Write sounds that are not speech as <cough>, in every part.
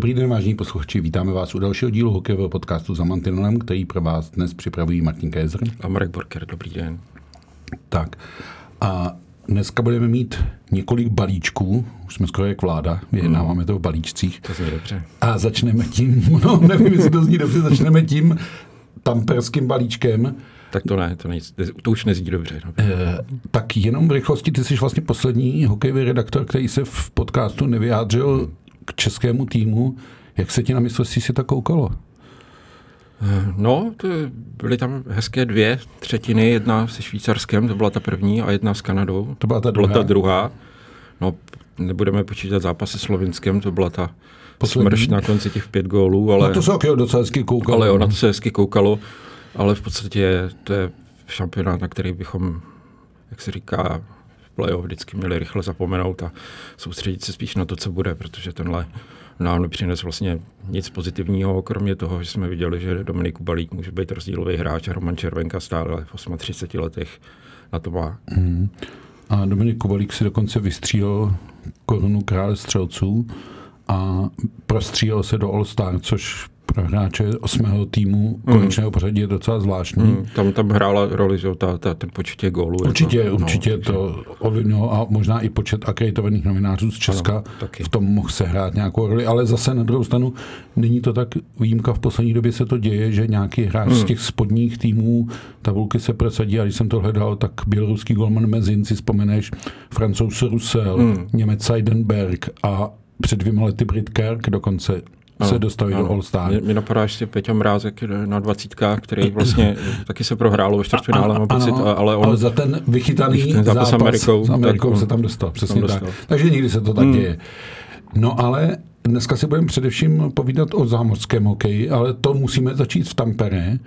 Dobrý den, vážení posluchači, vítáme vás u dalšího dílu hokejového podcastu za Mantinelem, který pro vás dnes připravují Martin Kézer. A Marek Borker, dobrý den. Tak a dneska budeme mít několik balíčků, už jsme skoro jak vláda, vyjednáváme to v balíčcích. To zní dobře. A začneme tím, <laughs> no nevím, jestli to zní dobře, začneme tím tamperským balíčkem. Tak to ne, to, ne, to už nezní dobře. No. E, tak jenom v rychlosti, ty jsi vlastně poslední hokejový redaktor, který se v podcastu nevyjádřil k českému týmu. Jak se ti na mistrovství si to koukalo? No, to byly tam hezké dvě třetiny, jedna se Švýcarskem, to byla ta první, a jedna s Kanadou. To byla ta druhá. Byla ta druhá. No, nebudeme počítat zápasy s Slovinskem, to byla ta Poslední. smrš na konci těch pět gólů. Ale, no to se okay, docela hezky koukalo. Ale ona to se hezky koukalo, ale v podstatě to je šampionát, na který bychom, jak se říká, playoff vždycky měli rychle zapomenout a soustředit se spíš na to, co bude, protože tenhle nám nepřines vlastně nic pozitivního, kromě toho, že jsme viděli, že Dominik Balík může být rozdílový hráč a Roman Červenka stále v 38 letech na to má. Mm. A Dominik Kubalík si dokonce vystřílel korunu krále střelců a prostřílel se do All-Star, což pro hráče osmého týmu mm. konečného pořadí je docela zvláštní. Mm. Tam, tam hrála roli, že ta, ta, ten počet gólů. Určitě, to, určitě no, to ovlivnilo a možná i počet akreditovaných novinářů z Česka ano, taky. v tom mohl se hrát nějakou roli, ale zase na druhou stranu není to tak výjimka, v poslední době se to děje, že nějaký hráč mm. z těch spodních týmů tabulky se prosadí a když jsem to hledal, tak běloruský golman Mezin si vzpomeneš, francouz Russell, mm. Němec Seidenberg a před dvěma lety Brit Kerk dokonce se dostaví do All Star. Mě, mě napadá ještě Peťa Mrázek na dvacítkách, který <clears throat> vlastně taky se prohrálo ve čtvrtfinále, mám pocit, ale on... Ale za ten vychytaný ten zápas, zápas s Amerikou, s Amerikou se tam dostal, přesně tak. Dostal. Takže nikdy se to tak hmm. děje. No ale dneska si budeme především povídat o zámořském hokeji, ale to musíme začít v Tampere.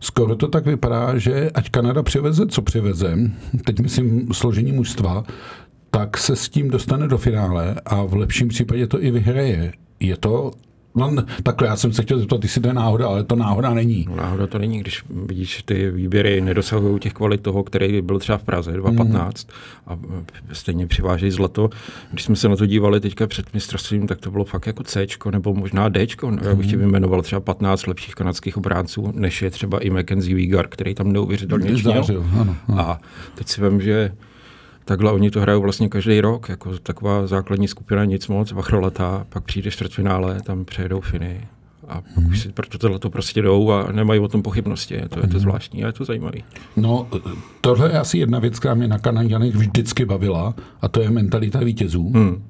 Skoro to tak vypadá, že ať Kanada přiveze, co přiveze, teď myslím složení mužstva, tak se s tím dostane do finále a v lepším případě to i vyhraje. Je to No, takhle, já jsem se chtěl zeptat, jestli to je náhoda, ale to náhoda není. No, náhoda to není, když vidíš, ty výběry nedosahují těch kvalit toho, který byl třeba v Praze 2015 mm. a stejně přivážejí zlato. Když jsme se na to dívali teďka před mistrovstvím, tak to bylo fakt jako C, nebo možná D. Mm. Já bych ti mhm. vyjmenoval třeba 15 lepších kanadských obránců, než je třeba i Mackenzie Vigar, který tam neuvěřitelně ano. A teď si vím, že takhle oni to hrajou vlastně každý rok, jako taková základní skupina, nic moc, vachrolata, pak přijde čtvrtfinále, tam přejedou Finy a mm. už si proto tohle to prostě jdou a nemají o tom pochybnosti. Je to, je to mhm. zvláštní a je to zajímavé. No, tohle je asi jedna věc, která mě na Kanaděnech vždycky bavila a to je mentalita vítězů. Mm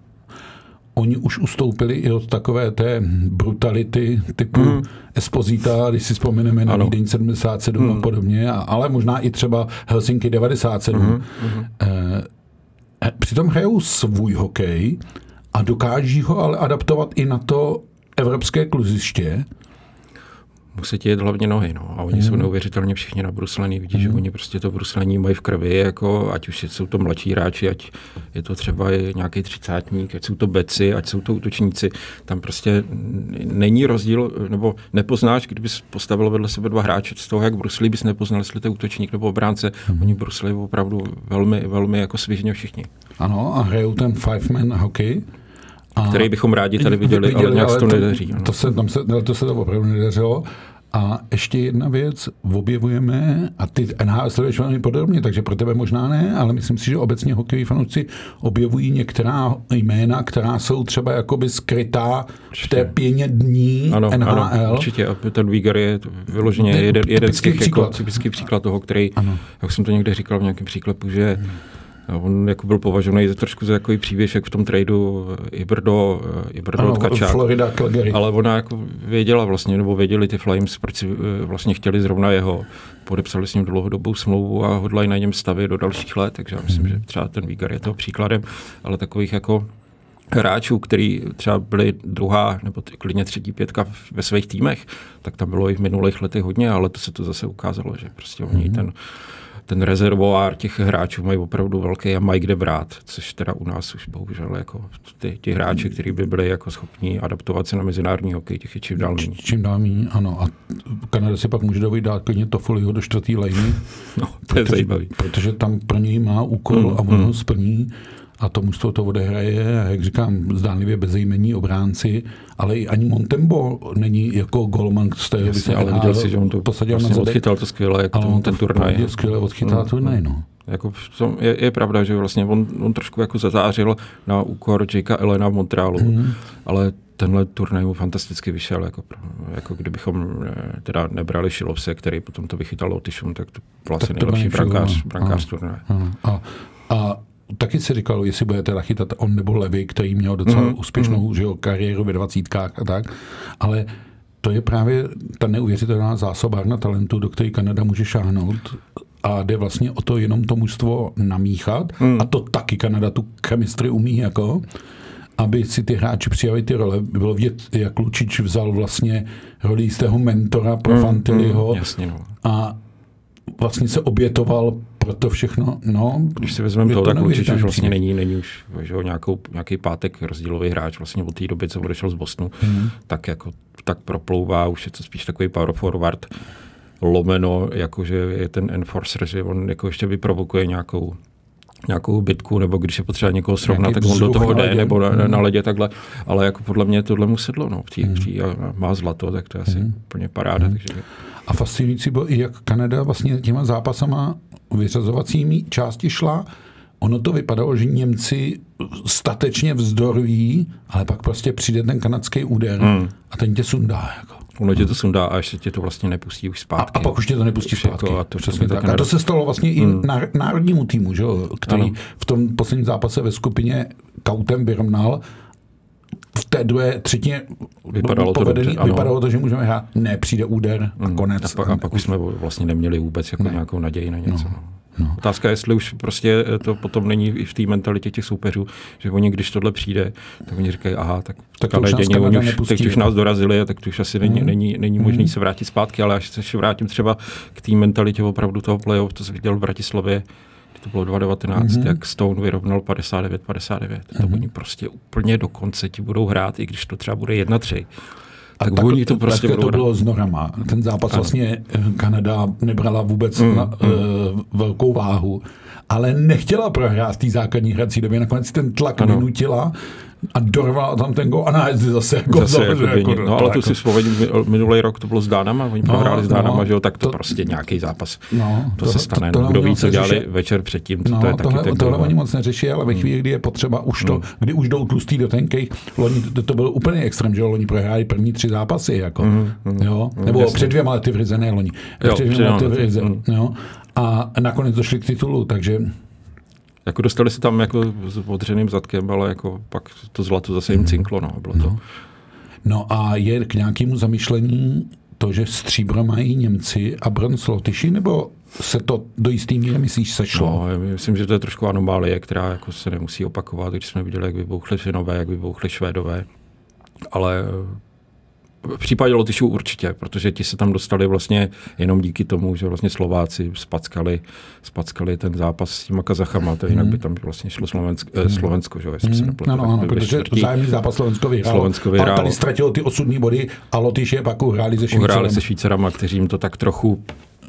oni už ustoupili i od takové té brutality typu mm. Esposita, když si vzpomeneme na Vídeň 77 mm. a podobně, a, ale možná i třeba Helsinki 97. Mm. Mm. E, přitom hrajou svůj hokej a dokáží ho ale adaptovat i na to evropské kluziště musí ti jet hlavně nohy, no. A oni mm. jsou neuvěřitelně všichni nabruslený. Vidíš, mm. že oni prostě to bruslení mají v krvi, jako, ať už jsou to mladší hráči, ať je to třeba nějaký třicátník, ať jsou to beci, ať jsou to útočníci. Tam prostě není rozdíl, nebo nepoznáš, kdybys postavil vedle sebe dva hráče, z toho, jak bruslí, bys nepoznal, jestli to je útočník nebo obránce. Mm. Oni bruslí opravdu velmi, velmi jako svižně všichni. Ano, a hrajou ten five-man hokej, a který bychom rádi tady viděli, viděli ale nějak ale to, nedaří. To se, tam se, to se to opravdu nedařilo. A ještě jedna věc, objevujeme, a ty NHL sleduješ velmi podrobně, takže pro tebe možná ne, ale myslím si, že obecně hokejoví fanoušci objevují některá jména, která jsou třeba jakoby skrytá v té pěně dní ano, NHL. Ano, určitě, a ten Vígar je vyloženě jeden, jeden z těch příklad. Jako, typický příklad toho, který, ano. jak jsem to někde říkal v nějakém příklepu, že hmm On jako byl považovaný za trošku za takový příběžek v tom tradu Ibrdo, Ibrdo ano, Tkačák. Florida, Calgary. Ale ona jako věděla vlastně, nebo věděli ty Flames, proč si eh, vlastně chtěli zrovna jeho. Podepsali s ním dlouhodobou smlouvu a hodlají na něm stavit do dalších let, takže já myslím, že třeba ten Vígar je toho příkladem, ale takových jako hráčů, který třeba byli druhá nebo klidně třetí pětka ve svých týmech, tak tam bylo i v minulých letech hodně, ale to se to zase ukázalo, že prostě oni mm-hmm. ten ten rezervoár těch hráčů mají opravdu velký a mají kde brát, což teda u nás už bohužel jako ty, ty hráči, kteří by byli jako schopní adaptovat se na mezinárodní hokej, těch je čím dál méně. Čím dál méně, ano. A Kanada si pak může dovolit dát klidně Toffoliho do čtvrtý lejny. <laughs> No, to protože, je zajímavý. Protože tam pro něj má úkol mm, a on mm. ho splní a to mužstvo to odehraje, jak říkám, zdánlivě bezejmení obránci, ale i ani Montembo není jako golman z té Jasně, ale viděl si, že on to posadil vlastně na odchytal to skvěle, jak tomu ten turnaj. Skvěle odchytal mm, turnaj, no. Jako je, je, pravda, že vlastně on, on trošku jako zazářil na úkor Jakea Elena v Montrealu, mm. ale tenhle turnaj mu fantasticky vyšel, jako, jako kdybychom eh, teda nebrali Šilovse, který potom to vychytal Lotyšům, tak to byl asi nejlepší brankář, brankář turnaje. A, a taky si říkal, jestli bude teda chytat on nebo Levy, který měl docela mm, úspěšnou mm. Že jo, kariéru ve dvacítkách a tak, ale to je právě ta neuvěřitelná zásobárna talentu, do které Kanada může šáhnout a jde vlastně o to jenom to mužstvo namíchat mm. a to taky Kanada tu chemistry umí jako aby si ty hráči přijali ty role. Bylo vidět, jak Lučič vzal vlastně roli jistého mentora pro mm, Fantiliho mm, jasně, no. a vlastně se obětoval pro to všechno, no. Když si vezmeme to, tak určitě už vlastně není, není už že, nějakou, nějaký pátek rozdílový hráč vlastně od té doby, co odešel z Bosnu, mm. tak jako tak proplouvá, už je to spíš takový power forward lomeno, jakože je ten enforcer, že on jako ještě vyprovokuje nějakou nějakou bitku, nebo když je potřeba někoho srovnat, tak on do toho jde, nebo na, na ledě takhle. Ale jako podle mě tohle mu sedlo, no. Přijde, mm. přijde a má zlato, tak to je asi mm. úplně paráda. Mm. Takže... A fascinující bylo i, jak Kanada vlastně těma zápasama vyřazovacími části šla. Ono to vypadalo, že Němci statečně vzdorují, ale pak prostě přijde ten kanadský úder mm. a ten tě sundá. Jako. Ono tě to sundá a ještě tě to vlastně nepustí už zpátky. A, a pak už tě to nepustí zpátky. Jako, a, to přesně tak. a to se stalo vlastně i mm. národnímu týmu, že? který ano. v tom posledním zápase ve skupině kautem vyrovnal v té druhé třetině vypadalo, povedený, to, vypadalo to, že můžeme hrát, ne, přijde úder a mm. konec. A pak, a pak už jsme vlastně neměli vůbec jako ne. nějakou naději na něco. No. No. Otázka je, jestli už prostě to potom není i v té mentalitě těch soupeřů, že oni, když tohle přijde, tak oni říkají, aha, tak, tak to už děně, oni už, teď už nás dorazili, tak to už asi není, mm. není, není mm. možné se vrátit zpátky, ale až se vrátím třeba k té mentalitě opravdu toho playoff, to jsem viděl v Bratislavě, to bylo 2019, mm-hmm. jak Stone vyrovnal 59-59. To mm-hmm. oni prostě úplně do konce ti budou hrát, i když to třeba bude 1-3. A tak, tak oni to prostě to bylo s nohama. Ten zápas ano. vlastně eh, Kanada nebrala vůbec mm, na, mm. Uh, velkou váhu, ale nechtěla prohrát v té základní hrací době. Nakonec ten tlak ano. vynutila a dorval tam ten gol a na zase jako zase jako, jako, No ale to si vzpomínám, minulý rok to bylo s Dánama, oni no, prohráli s Dánama, no, že jo, tak to, to prostě nějaký zápas. No, to, to se stane. To, to, no, kdo ví, co dělali večer předtím, no, to je tohle, taky tohle oni moc neřeší, ale ve hmm. chvíli, kdy je potřeba už to, hmm. kdy už jdou tlustý do tenkej, loni to, to byl úplně extrém, že jo, loni prohráli první tři zápasy, jako, hmm. hmm. jo, nebo před dvěma lety v Rize, ne loni, před dvěma lety v Rize, jo, a nakonec došli k titulu, takže jako dostali se tam jako s odřeným zadkem, ale jako pak to zlato zase jim mhm. cinklo. No, bylo to. No. no a je k nějakému zamýšlení to, že stříbro mají Němci a bronz Lotyši, nebo se to do jistý míry, myslíš, sešlo? No, já myslím, že to je trošku anomálie, která jako se nemusí opakovat, když jsme viděli, jak vybouchly Finové, jak vybouchly Švédové. Ale v případě Lotyšů určitě, protože ti se tam dostali vlastně jenom díky tomu, že vlastně Slováci spackali, spackali ten zápas s těma Kazachama, to jinak by tam vlastně šlo Slovensko, eh, Slovensko že jestli se mhm. nepletu. Ano, ano, protože čtvrtí. zájemný zápas Slovensko vyhrál, Slovensko vyhrál. ale tady ztratilo ty osudní body a Lotyši pak uhráli se Švýcarama. Uhráli se Švýcarama, kteří jim to tak trochu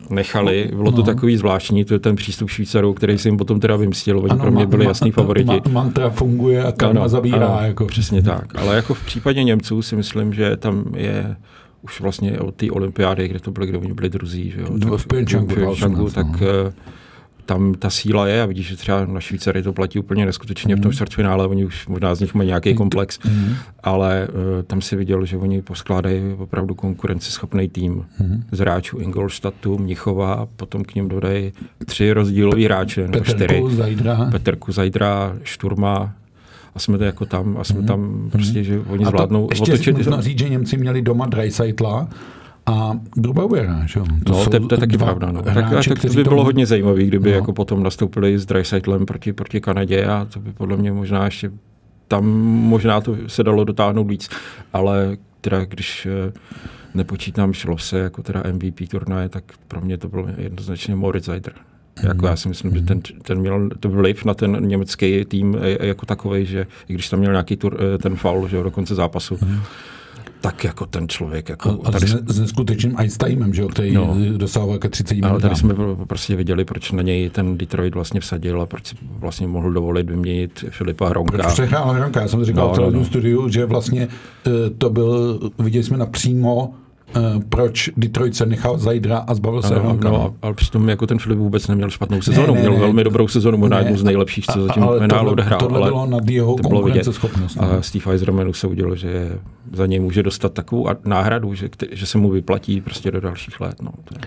nechali. Bylo to no. takový zvláštní, to je ten přístup Švýcarů, který si jim potom teda vymstil. Oni ano, pro mě byli jasný favoriti. Ma, mantra funguje a karma ano, zabírá. Ano, jako. Přesně tak. Ale jako v případě Němců si myslím, že tam je už vlastně od té olympiády, kde to byly, kde oni byli druzí, že jo, v Pyeongchangu, tak no tam ta síla je a vidíš, že třeba na Švýcary to platí úplně neskutečně mm. v tom mhm. čtvrtfinále, oni už možná z nich mají nějaký komplex, mm. ale uh, tam si viděl, že oni poskládají opravdu konkurenceschopný tým mm. z hráčů Ingolstadtu, Mnichova, potom k ním dodají tři rozdílový hráče, nebo čtyři. Zajdra. Peterku Zajdra, Šturma, a jsme to jako tam a jsme mm. tam prostě, že oni zvládnou a to, ještě otočit. Ještě říct, že Němci měli doma Dreisaitla, a Grubauera, že jo? To, no, to, to je taky pravda. No. Hráči, tak, tak to by bylo hodně zajímavé, kdyby no. jako potom nastoupili s Dreisaitlem proti, proti Kanadě a to by podle mě možná ještě tam možná to se dalo dotáhnout víc, ale teda když eh, nepočítám Šlose jako teda MVP turnaje, tak pro mě to byl jednoznačně Moritz Zeider. Mm. Jako já si myslím, mm. že ten, ten měl to vliv na ten německý tým jako takový, že i když tam měl nějaký tur, ten faul, že do konce zápasu, mm tak jako ten člověk. Jako, a, tady s, s neskutečným Einsteinem, že jo, který no, dosahoval ke 30 minutám. tady jsme prostě viděli, proč na něj ten Detroit vlastně vsadil a proč si vlastně mohl dovolit vyměnit Filipa Hronka. Proč přehrál Hronka? Já jsem říkal no, v no, no. studiu, že vlastně eh, to byl, viděli jsme napřímo proč Detroit se nechal Zajdra a zbavil se Hronka. No, ale přitom jako ten Filip vůbec neměl špatnou sezonu, ne, ne, měl ne, velmi dobrou sezonu, možná jednu z nejlepších, co zatím Menál odehrál. Tohle ale bylo nad jeho to konkurenceschopnost. A Steve Eisermanu se udělal, že za něj může dostat takovou náhradu, že, že se mu vyplatí prostě do dalších let. No, to je.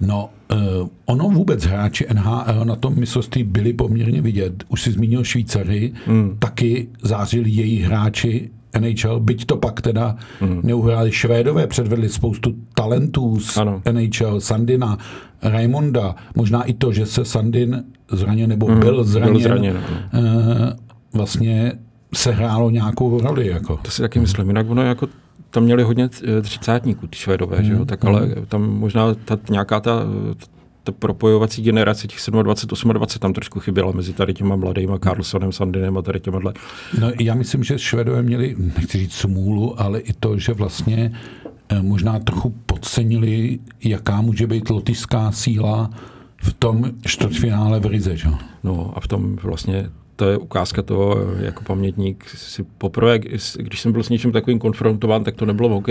No, uh, ono vůbec hráči NHL na tom mistrovství byli poměrně vidět. Už si zmínil Švýcary, hmm. taky zářili její hráči NHL, byť to pak teda mm. neuhráli Švédové, předvedli spoustu talentů z ano. NHL, Sandina, Raimonda, možná i to, že se Sandin zraněn nebo mm. byl zraněn, byl zraněn uh, vlastně sehrálo nějakou roli. Jako. To si taky myslím, jinak ono jako tam měli hodně třicátníků, ty Švédové, mm. že jo? Hmm. tak ale hmm. tam možná ta, nějaká ta ta propojovací generace těch 27, 28 tam trošku chyběla mezi tady těma mladýma Carlsonem, Sandinem a tady těma. No, já myslím, že Švedové měli, nechci říct smůlu, ale i to, že vlastně eh, možná trochu podcenili, jaká může být lotyšská síla v tom čtvrtfinále v Rize. Že? No a v tom vlastně to je ukázka toho, jako pamětník si poprvé, když jsem byl s něčím takovým konfrontován, tak to nebylo OK,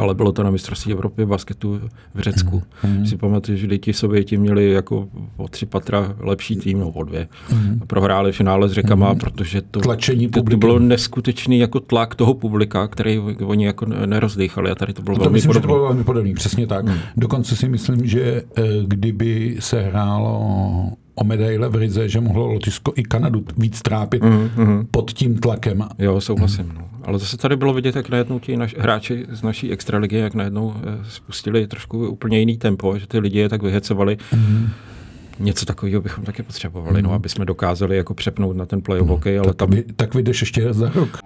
ale bylo to na mistrovství Evropy v basketu v Řecku. Mm. Si pamatuju, že ti Sověti měli jako o tři patra lepší tým, no o dvě. Mm. A prohráli finále s Řekama, mm. protože to, Tlačení to, to bylo neskutečný jako tlak toho publika, který oni jako nerozdýchali a tady to bylo to velmi myslím, podobné. To bylo velmi podobný, přesně tak. Mm. Dokonce si myslím, že eh, kdyby se hrálo o medaile v Rize, že mohlo Lotyšsko i Kanadu víc trápit mm, mm. pod tím tlakem. Jo, souhlasím. Mm. No. Ale zase tady bylo vidět, jak najednou ti naš, hráči z naší extraligy, jak najednou eh, spustili trošku úplně jiný tempo, že ty lidi je tak vyhecovali. Mm. Něco takového bychom taky potřebovali, mm. no, aby jsme dokázali jako přepnout na ten playoff mm. hokej, ale tak tam... Vy, tak vyjdeš ještě za rok.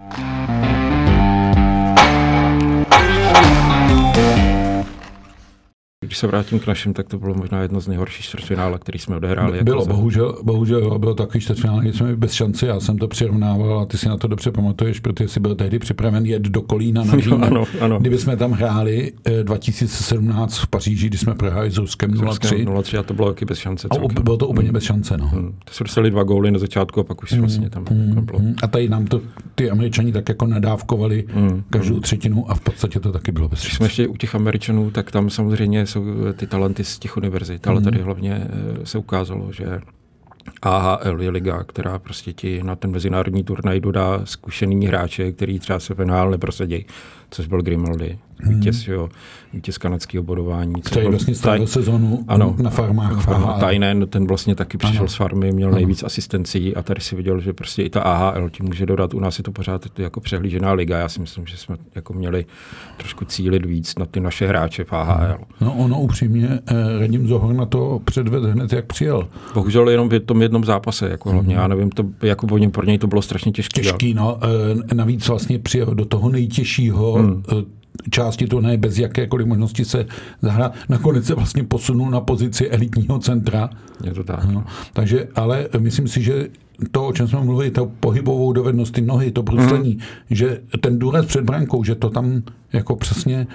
Když se vrátím k našim, tak to bylo možná jedno z nejhorších čtvrtfinále, který jsme odehráli. Jako bylo, jako bohužel, bohužel bylo takový čtvrtfinále, jsme bez šance, já jsem to přirovnával a ty si na to dobře pamatuješ, protože jsi byl tehdy připraven jet do Kolína na <laughs> jo, ano, ano. Kdyby jsme tam hráli 2017 eh, v Paříži, kdy jsme prohráli s Ruskem 0-3. 0-3 a to bylo taky bez šance. A bylo to úplně bez šance, no. Hmm. To jsme dostali dva góly na začátku a pak už hmm. vlastně tam hmm. jako bylo. A tady nám to ty američani tak jako nadávkovali hmm. každou hmm. třetinu a v podstatě to taky bylo bez šance. Když jsme ještě u těch američanů, tak tam samozřejmě jsou ty talenty talenty z těch univerzit, ale tady mhm. hlavně eh, se ukázalo, že AHL je liga, která prostě ti na ten mezinárodní turnaj dodá zkušený hráče, který třeba se v NHL neprosadí, což byl Grimaldi, hmm. vítěz, jo, vítěz kanadského bodování. Který byl, vlastně taj, sezonu ano, na farmách. Farma, Tajnen, ten vlastně taky přišel ano. z farmy, měl ano. nejvíc asistencí a tady si viděl, že prostě i ta AHL ti může dodat. U nás je to pořád jako přehlížená liga. Já si myslím, že jsme jako měli trošku cílit víc na ty naše hráče v AHL. No ono upřímně, eh, Radim Zohor na to předved hned, jak přijel. Bohužel jenom v tom jednom zápase, jako hlavně, hmm. já nevím, to, jako pro něj to bylo strašně těžké. Těžký, no. Eh, navíc vlastně přijel do toho nejtěžšího hmm části turnaje bez jakékoliv možnosti se zahrát. Nakonec se vlastně posunul na pozici elitního centra. Je to tak. No. Takže, ale myslím si, že to, o čem jsme mluvili, to pohybovou dovednost, ty nohy, to bruslení, mm. že ten důraz před brankou, že to tam jako přesně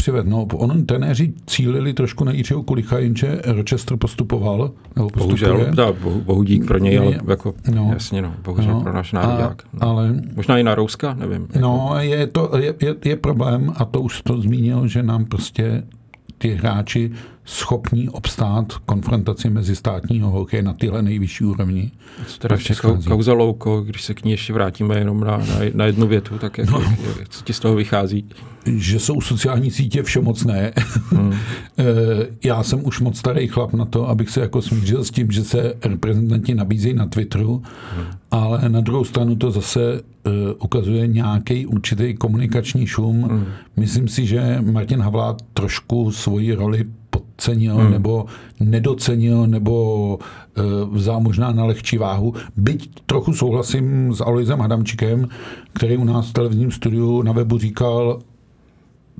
přived. No, ono trenéři cílili trošku na Jiřího Kulicha, jenže Rochester postupoval. Nebo bohužel, da, bohu, bohu dík pro něj, ale jako, no, jasně, no, bohužel no, pro náš národák. No. Ale, Možná i na Rouska, nevím. Jako. No, je, to, je, je, je problém, a to už to zmínil, že nám prostě ty hráči schopní obstát konfrontaci mezi státního hokeje na tyhle nejvyšší úrovni. Co teda všechno kauza Louko, když se k ní ještě vrátíme jenom na, na, na jednu větu, tak jak, no. co ti z toho vychází? Že jsou sociální sítě všemocné. Hmm. <laughs> Eh, já jsem už moc starý chlap na to, abych se jako smířil s tím, že se reprezentanti nabízejí na Twitteru, hmm. ale na druhou stranu to zase uh, ukazuje nějaký určitý komunikační šum. Hmm. Myslím si, že Martin Havlát trošku svoji roli podcenil hmm. nebo nedocenil nebo e, vzal možná na lehčí váhu. Byť trochu souhlasím s Aloisem Hadamčikem, který u nás v televizním studiu na webu říkal,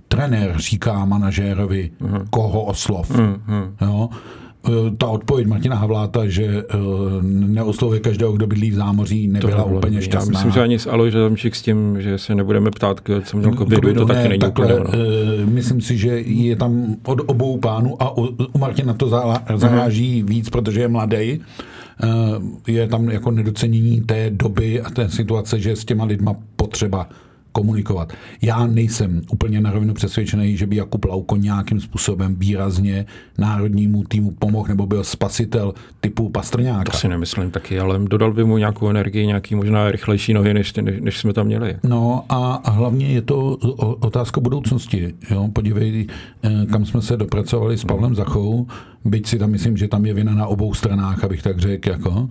trenér říká manažérovi, hmm. koho oslov. Hmm. Hmm. Jo? Eh, ta odpověď Martina Havláta, že eh, neoslovuje každého, kdo bydlí v zámoří, nebyla to úplně šťastná. Já myslím, že ani s Aloj Žadamčík s tím, že se nebudeme ptát, co měl covidu, to taky ne, není takhle, úplně. No. Myslím si, že je tam od obou pánů a u, Martina to zaráží mm-hmm. víc, protože je mladý. Je tam jako nedocenění té doby a té situace, že s těma lidma potřeba komunikovat. Já nejsem úplně na rovinu přesvědčený, že by Jakub Lauko nějakým způsobem výrazně národnímu týmu pomohl nebo byl spasitel typu Pastrňáka. To si nemyslím taky, ale dodal by mu nějakou energii, nějaký možná rychlejší nohy, než, než, než jsme tam měli. No a, hlavně je to otázka budoucnosti. Jo? Podívej, eh, kam jsme se dopracovali s Pavlem Zachou, byť si tam myslím, že tam je vina na obou stranách, abych tak řekl, jako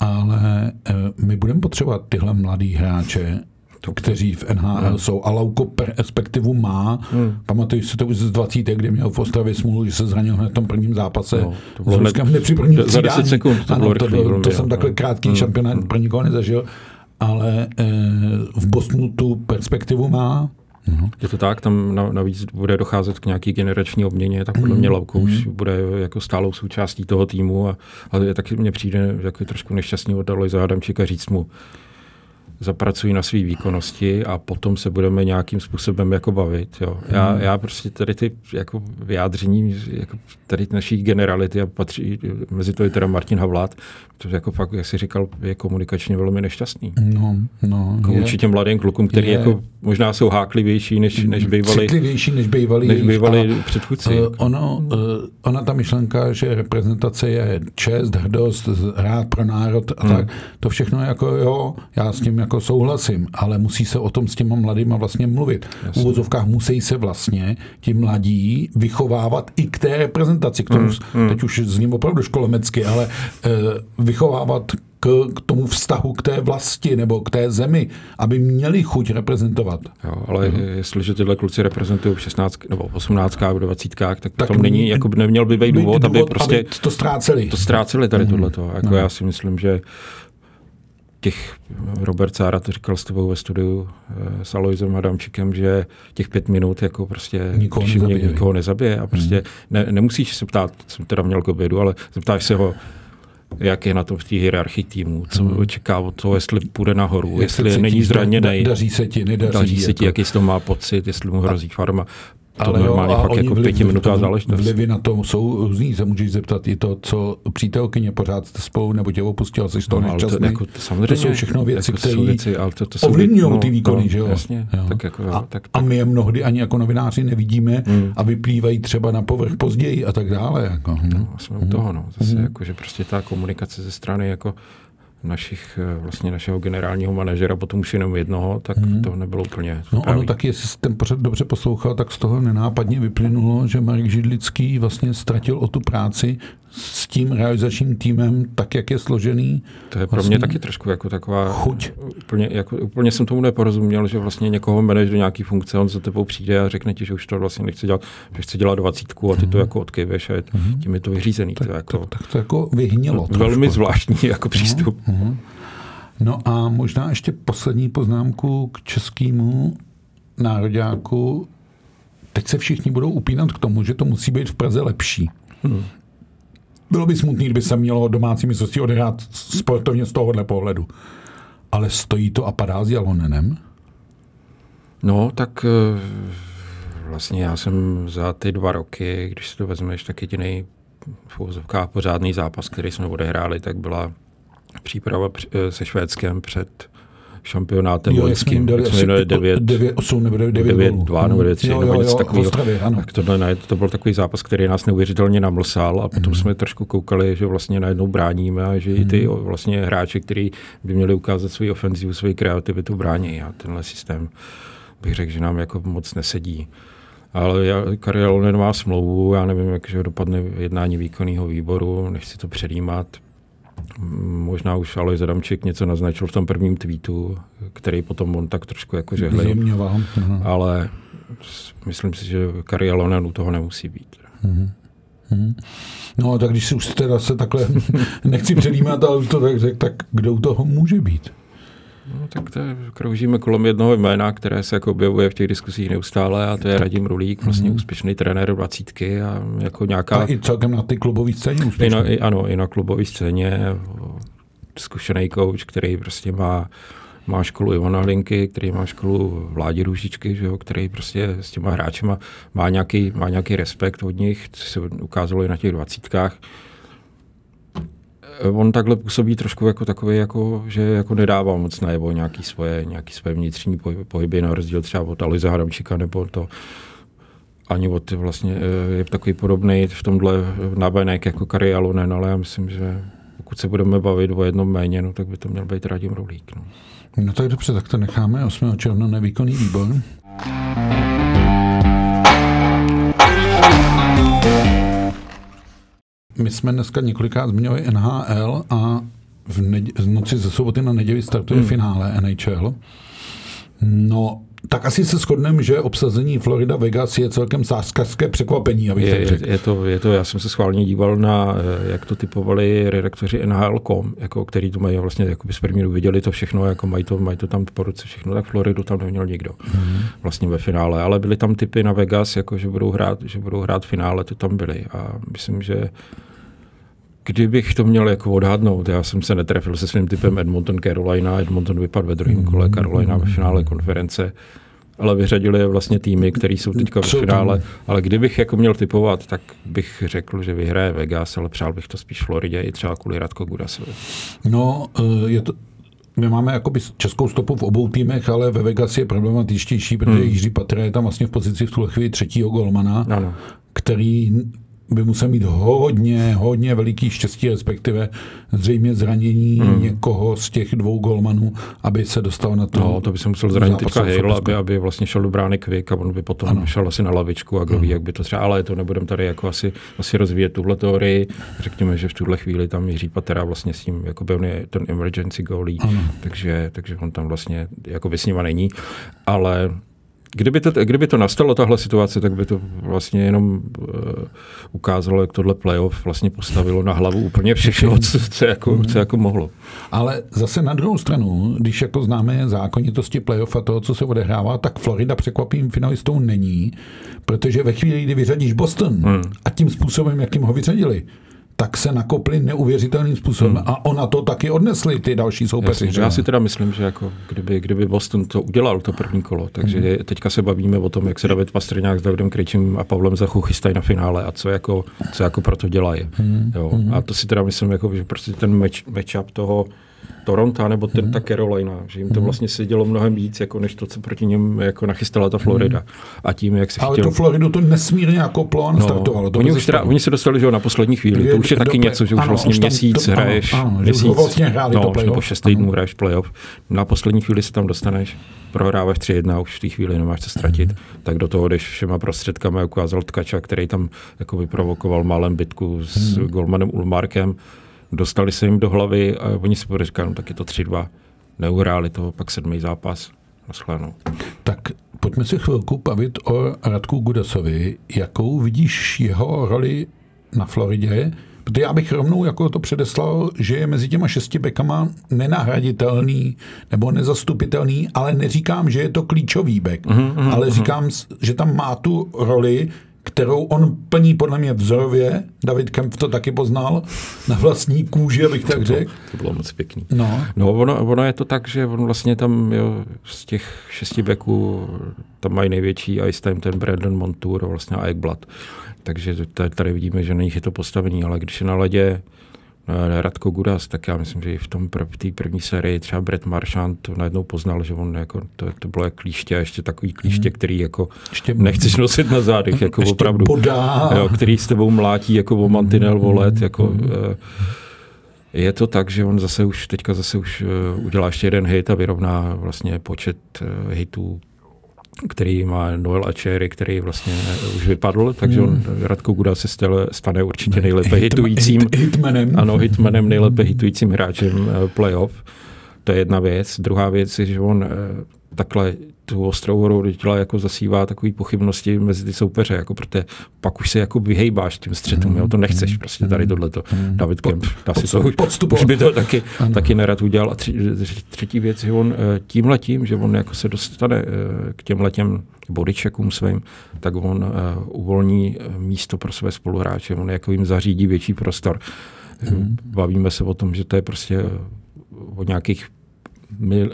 ale eh, my budeme potřebovat tyhle mladý hráče, to, kteří v NHL hmm. jsou. A Lauko perspektivu má. Hmm. Pamatuju si to už z 20. kdy měl v Ostravě smůlu, že se zranil hned v tom prvním zápase. No, to hned, hned při prvním za 10 sekund. To, ano, to, to, to jsem takhle krátký hmm. šampionát hmm. pro nikoho nezažil. Ale e, v Bostonu tu perspektivu má. No. Je to tak, tam navíc bude docházet k nějaký generační obměně, tak podle mě Lauko mm. už bude jako stálou součástí toho týmu a, a taky mně přijde jako trošku nešťastný od Aloisa Adamčíka říct mu, zapracují na své výkonnosti a potom se budeme nějakým způsobem jako bavit. Jo. Já, hmm. já prostě tady ty jako vyjádření jako tady naší generality a patří, mezi to je teda Martin Havlát, to jako fakt, jak jsi říkal, je komunikačně velmi nešťastný. No, no. Jako je, určitě mladým klukům, který je, jako možná jsou háklivější, než, než bývali. Citlivější, než bývali. Než bývali a, předchůdci. Uh, ono, uh, ona ta myšlenka, že reprezentace je čest, hrdost, rád pro národ a hmm. tak, to všechno jako jo, já s tím jako souhlasím, ale musí se o tom s těma mladýma vlastně mluvit. Jasně. V úvozovkách musí se vlastně ti mladí vychovávat i k té reprezentaci, k tomu, hmm. teď už z ním opravdu školemecky, ale uh, vychovávat k, k tomu vztahu k té vlasti nebo k té zemi, aby měli chuť reprezentovat. Jo, ale uh-huh. jestliže tyhle kluci reprezentují v 16 nebo 18 nebo 20 tak, tak potom není, jako by neměl by být důvod, důvod, aby prostě aby to ztráceli. To ztráceli tady uh-huh. tohleto. Jako uh-huh. já si myslím, že těch, Robert Sára to říkal s tebou ve studiu e, s Aloisem Adamčikem, že těch pět minut jako prostě nikoho nezabije, nikoho nezabije a prostě hmm. ne, nemusíš se ptát, jsem teda měl k obědu, ale zeptáš se ho, jak je na to v té hierarchii týmu, co hmm. očeká od toho, jestli půjde nahoru, jestli, jestli není zraněný. Daří se ti, nedaří. Daří se ti, jaký z toho má pocit, jestli mu hrozí farma to ale normálně jo, fakt jako pětiminutová záležitost. Vlivy na to jsou různý, se můžeš zeptat i to, co přítelkyně pořád jste spolu, nebo tě opustila, jsi z toho no, nešťastný. To, jako, to, samozřejmě, to jsou všechno věci, jako které to, to ovlivňují no, ty výkony, no, že jo? Jasně, jo. Tak jako, a, tak, tak. a my je mnohdy ani jako novináři nevidíme hmm. a vyplývají třeba na povrch později a tak dále. Jako. Hm. No, jsme hmm. u toho, no. Zase hmm. jako, že prostě ta komunikace ze strany jako našich, eh, vlastně našeho generálního manažera, potom už jenom jednoho, tak hmm. to nebylo úplně No ono taky, jestli jsi ten pořad dobře poslouchal, tak z toho nenápadně vyplynulo, že Marek Židlický vlastně ztratil o tu práci s tím realizačním týmem, tak jak je složený. To je pro vlastně mě taky trošku jako taková... Chuť. Úplně, jako, úplně jsem tomu neporozuměl, že vlastně někoho jmeneš do nějaký funkce, on za tebou přijde a řekne ti, že už to vlastně nechce dělat, že chce dělat dvacítku a ty mm. to mhm. jako odkejveš a je, mm. tím je to vyřízený. Tak to, jako, tak, tak to jako vyhnělo. Trošku. Velmi zvláštní <laughs> jako přístup. Mm. No a možná ještě poslední poznámku k českému nároďáku. Teď se všichni budou upínat k tomu, že to musí být v Praze lepší. Hmm. Bylo by smutný, kdyby se mělo domácí mistrovství odehrát sportovně z tohohle pohledu. Ale stojí to a padá s Jalonenem? No, tak eh, vlastně já jsem za ty dva roky, když si to vezmeš, tak jediný v pořádný zápas, který jsme odehráli, tak byla příprava eh, se Švédskem před šampionátem jo, loňským, jak jsme jmenuje 9, 9, 8 nebo 9, 9 2 nebo 9, 3 nebo něco takového. Tak tohle, ne, to byl takový zápas, který nás neuvěřitelně namlsal a potom mm. jsme trošku koukali, že vlastně najednou bráníme a že mm. i ty mhm. vlastně hráči, kteří by měli ukázat svou ofenzivu, svoji kreativitu, brání a tenhle systém bych řekl, že nám jako moc nesedí. Ale já, Karel má smlouvu, já nevím, jak že dopadne jednání výkonného výboru, nechci to předjímat, Možná už Alois Adamčík něco naznačil v tom prvním tweetu, který potom on tak trošku jako žehlil. Ale myslím si, že Kari Alonen u toho nemusí být. Mm-hmm. Hmm. No tak když si už teda se takhle <laughs> nechci předjímat, ale už to tak řekl, tak kdo u toho může být? No, tak to je, kroužíme kolem jednoho jména, které se jako objevuje v těch diskusích neustále a to je Radim Rulík, vlastně mm-hmm. úspěšný trenér dvacítky a jako nějaká... A i celkem na ty klubové scéně úspěšný. I na, i, ano, i na klubové scéně zkušený coach, který prostě má má školu Ivana Hlinky, který má školu Vládi Růžičky, že jo, který prostě s těma hráčema má nějaký, má nějaký respekt od nich, co se ukázalo i na těch dvacítkách. On takhle působí trošku jako takový, jako, že jako nedává moc najevo nějaký svoje, nějaký svoje vnitřní pohyby, na rozdíl třeba od Alize Hadamčíka nebo to ani od vlastně eh, je takový podobný v tomhle navenek jako Kari Alunen, ale já myslím, že pokud se budeme bavit o jednom méně, no, tak by to měl být Radim Rulík. No. No tak dobře, tak to necháme 8. června nevýkonný výbor. My jsme dneska několikrát zmiňovali NHL a v, neděli, v noci ze soboty na neděli startuje hmm. finále NHL. No, tak asi se shodneme, že obsazení Florida Vegas je celkem sáskařské překvapení, abych je, řekl. Je to, je to, já jsem se schválně díval na, eh, jak to typovali redaktoři NHL.com, jako, který to mají vlastně jako z první viděli to všechno, jako mají to, mají to tam po ruce všechno, tak Floridu tam neměl nikdo mm-hmm. vlastně ve finále, ale byly tam typy na Vegas, jako že budou hrát, že budou hrát finále, to tam byly a myslím, že Kdybych to měl jako odhadnout, já jsem se netrefil se svým typem Edmonton Carolina, Edmonton vypadl ve druhém kole, Carolina ve finále konference, ale vyřadili je vlastně týmy, které jsou teďka ve finále. Ale kdybych jako měl typovat, tak bych řekl, že vyhraje Vegas, ale přál bych to spíš Floridě i třeba kvůli Radko Gudasovi. No, eh, je to, my máme jakoby českou stopu v obou týmech, ale ve Vegas je problematičtější, protože hmm. Jiří Patra je tam vlastně v pozici v tuhle chvíli třetího golmana, ano. který by musel mít hodně, hodně veliký štěstí, respektive zřejmě zranění hmm. někoho z těch dvou golmanů, aby se dostal na to. No, to by se musel zranit teďka Hale, aby, aby vlastně šel do brány Quick a on by potom ano. šel asi na lavičku a kdo hmm. ví, jak by to třeba, ale to nebudeme tady jako asi, asi rozvíjet tuhle teorii. Řekněme, že v tuhle chvíli tam Jiří Patera vlastně s tím, jako by on je ten emergency goalie, takže, takže on tam vlastně jako vysníva není, ale Kdyby to, kdyby to nastalo, tahle situace, tak by to vlastně jenom uh, ukázalo, jak tohle playoff vlastně postavilo na hlavu úplně všechno, co, co, jako, co jako mohlo. Ale zase na druhou stranu, když jako známe zákonitosti playoff a toho, co se odehrává, tak Florida překvapím finalistou není, protože ve chvíli, kdy vyřadíš Boston hmm. a tím způsobem, jakým ho vyřadili, tak se nakopli neuvěřitelným způsobem. Hmm. A ona to taky odnesli, ty další soupeři. Já si teda myslím, že jako kdyby, kdyby Boston to udělal, to první kolo, takže hmm. teďka se bavíme o tom, jak se David Pastrňák s Davidem Krejčím a Pavlem Zachu chystají na finále a co jako, co jako pro to dělají. Hmm. Jo. Hmm. A to si teda myslím, jako, že prostě ten match, matchup toho Toronto nebo ten, hmm. ta Carolina, že jim to mhm. vlastně sedělo mnohem víc, jako než to, co proti něm jako nachystala ta Florida. Hmm. A tím, jak se Ale chtěl... to Floridu to nesmírně jako plán no, startovalo. To oni, už teda, oni se dostali že na poslední chvíli, je, to už je taky něco, že už ano, vlastně už měsíc to, hraješ, ano, ano, měsíc, vlastně hráli no, to nebo šest týdnů hraješ playoff, na poslední chvíli se tam dostaneš, prohráváš 3-1 už v té chvíli nemáš co ztratit, hmm. tak do toho jdeš všema prostředkami, ukázal Tkača, který tam jako vyprovokoval málem bitku s hmm. Golmanem Ulmarkem, dostali se jim do hlavy a oni si bude říkat, no tak je to 3-2. Neuhráli to, pak sedmý zápas. Naschledanou. Tak pojďme si chvilku bavit o Radku Gudasovi. Jakou vidíš jeho roli na Floridě? Protože já bych rovnou jako to předeslal, že je mezi těma šesti bekama nenahraditelný nebo nezastupitelný, ale neříkám, že je to klíčový bek, mm-hmm, ale říkám, že tam má tu roli, kterou on plní podle mě vzorově. David Kemp to taky poznal na vlastní kůži, abych tak řekl. To bylo moc pěkný. No, no ono, ono, je to tak, že on vlastně tam jo, z těch šesti beků tam mají největší ice time ten Brandon Montour vlastně a Ekblad. Takže tady vidíme, že není to postavení, ale když je na ledě Radko Gudas, tak já myslím, že i v tom prv, té první sérii třeba Brett Marchand to najednou poznal, že on jako, to, to bylo jak klíště ještě takový klíště, hmm. který jako ještě nechceš nosit na zádech, <laughs> jako ještě opravdu, bodá. Jo, který s tebou mlátí jako o mantinel volet, hmm. jako hmm. Eh, je to tak, že on zase už teďka zase už eh, udělá ještě jeden hit a vyrovná vlastně počet hitů který má Noel Achery, který vlastně už vypadl, takže on, hmm. Radko Guda se stane, stane určitě nejlépe hitujícím, hitmanem. ano, hitmanem, nejlépe hitujícím hráčem eh, playoff. to je jedna věc. Druhá věc je, že on eh, takhle tu ostrou horou do těla jako zasívá takové pochybnosti mezi ty soupeře, jako protože pak už se jako vyhejbáš tím střetům, mm, jo, to nechceš mm, prostě tady tohleto. Mm, David Kemp, asi to už, už by to taky, taky nerad udělal. A tři, třetí věc je on eh, tím letím, že on jako se dostane eh, k těm letěm bodyčekům svým, tak on uh, uvolní místo pro své spoluhráče, on jako jim zařídí větší prostor. Mm. Bavíme se o tom, že to je prostě o nějakých mil,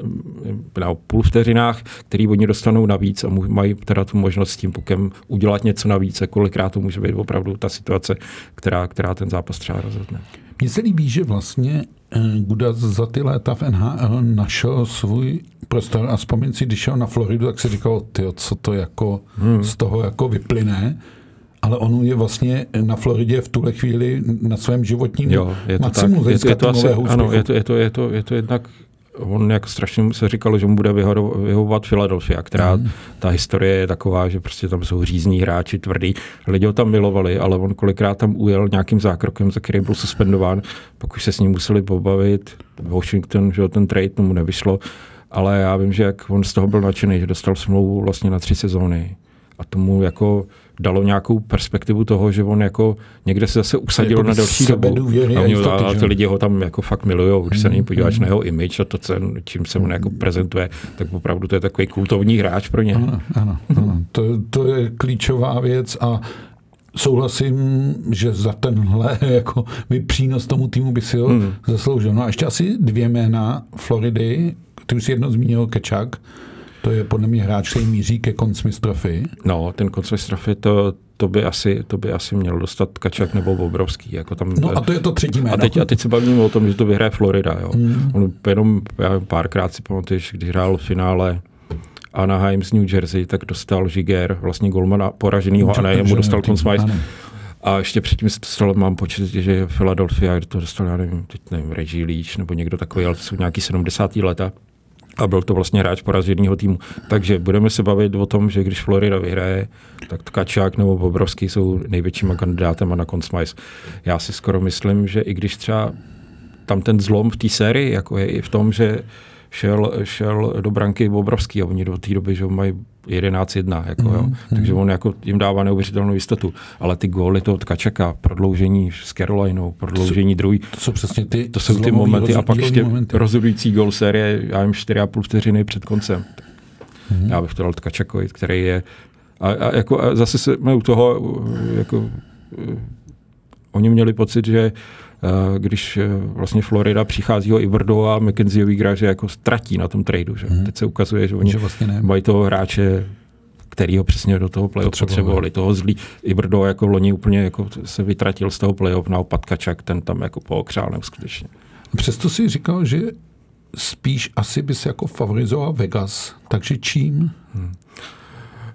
na půl vteřinách, který oni dostanou navíc a mají teda tu možnost s tím pukem udělat něco navíc a kolikrát to může být opravdu ta situace, která, která ten zápas třeba rozhodne. Mně se líbí, že vlastně eh, Gudas za ty léta v NHL našel svůj prostor a vzpomín si, když šel na Floridu, tak si říkal, ty, co to jako hmm. z toho jako vyplyne ale on je vlastně na Floridě v tuhle chvíli na svém životním jo, je to maximu. Tak. Je, je to asi, ano, je to, je, to, je, to, je to jednak on jak strašně se říkalo, že mu bude vyhovovat Philadelphia, která mm. ta historie je taková, že prostě tam jsou řízní hráči, tvrdí. Lidi ho tam milovali, ale on kolikrát tam ujel nějakým zákrokem, za který byl suspendován, pak už se s ním museli pobavit. Washington, že ten trade tomu nevyšlo, ale já vím, že jak on z toho byl nadšený, že dostal smlouvu vlastně na tři sezóny a tomu jako dalo nějakou perspektivu toho, že on jako někde se zase usadil jako na delší dobu. A, a, jistoty, a ty lidi ho tam jako fakt milují, když se na něj podíváš mm. na jeho image a to, čím se on jako prezentuje, tak opravdu to je takový kultovní hráč pro ně. Ano, ano, ano. To, to je klíčová věc a souhlasím, že za tenhle <laughs> jako by přínos tomu týmu by si ho hmm. zasloužil. No a ještě asi dvě jména Floridy, ty už si jedno zmínil Kečak, to je podle mě hráč, který míří ke koncmistrofy. No, ten koncmistrofy, to, to by asi, to by asi měl dostat Kačak nebo Bobrovský. Jako tam, no a to je to třetí jméno. A teď, a teď se bavíme o tom, že to vyhraje Florida. Jo. Mm. On jenom já párkrát si pamatuješ, když hrál v finále Anaheim z New Jersey, tak dostal Žiger, vlastně golmana poraženýho Anaheim, mu dostal Consmice. A ještě předtím se dostal, mám počet, že Philadelphia, to dostal, já nevím, teď nevím, Reggie Leach nebo někdo takový, ale to jsou nějaký 70. leta a byl to vlastně hráč poraženého týmu. Takže budeme se bavit o tom, že když Florida vyhraje, tak Tkačák nebo Bobrovský jsou největšíma kandidátama na Consmice. Já si skoro myslím, že i když třeba tam ten zlom v té sérii jako je i v tom, že šel, šel do branky Bobrovský a oni do té doby, že mají 11-1, jako, mm, jo. Mm. takže on jako jim dává neuvěřitelnou jistotu. Ale ty góly toho Tkačeka, prodloužení s Carolinou, prodloužení druhý, to jsou přesně ty, to jsou ty momenty a pak ještě momenty. rozhodující gól série, já jim 4,5 vteřiny před koncem. Mm. Já bych to dal Tkačekovi, který je a, a, jako, a zase jsme u toho, jako, oni měli pocit, že Eh, když eh, vlastně Florida přichází o Iverdo a McKenzieový hráč jako ztratí na tom tradu. Že? Mm. Teď se ukazuje, že oni že vlastně mají toho hráče který ho přesně do toho playoff potřebovali. Toho zlý Ibrdo jako loni úplně jako se vytratil z toho playoff, naopak Kačak, ten tam jako pookřál skutečně. Přesto si říkal, že spíš asi bys jako favorizoval Vegas, takže čím? Hmm.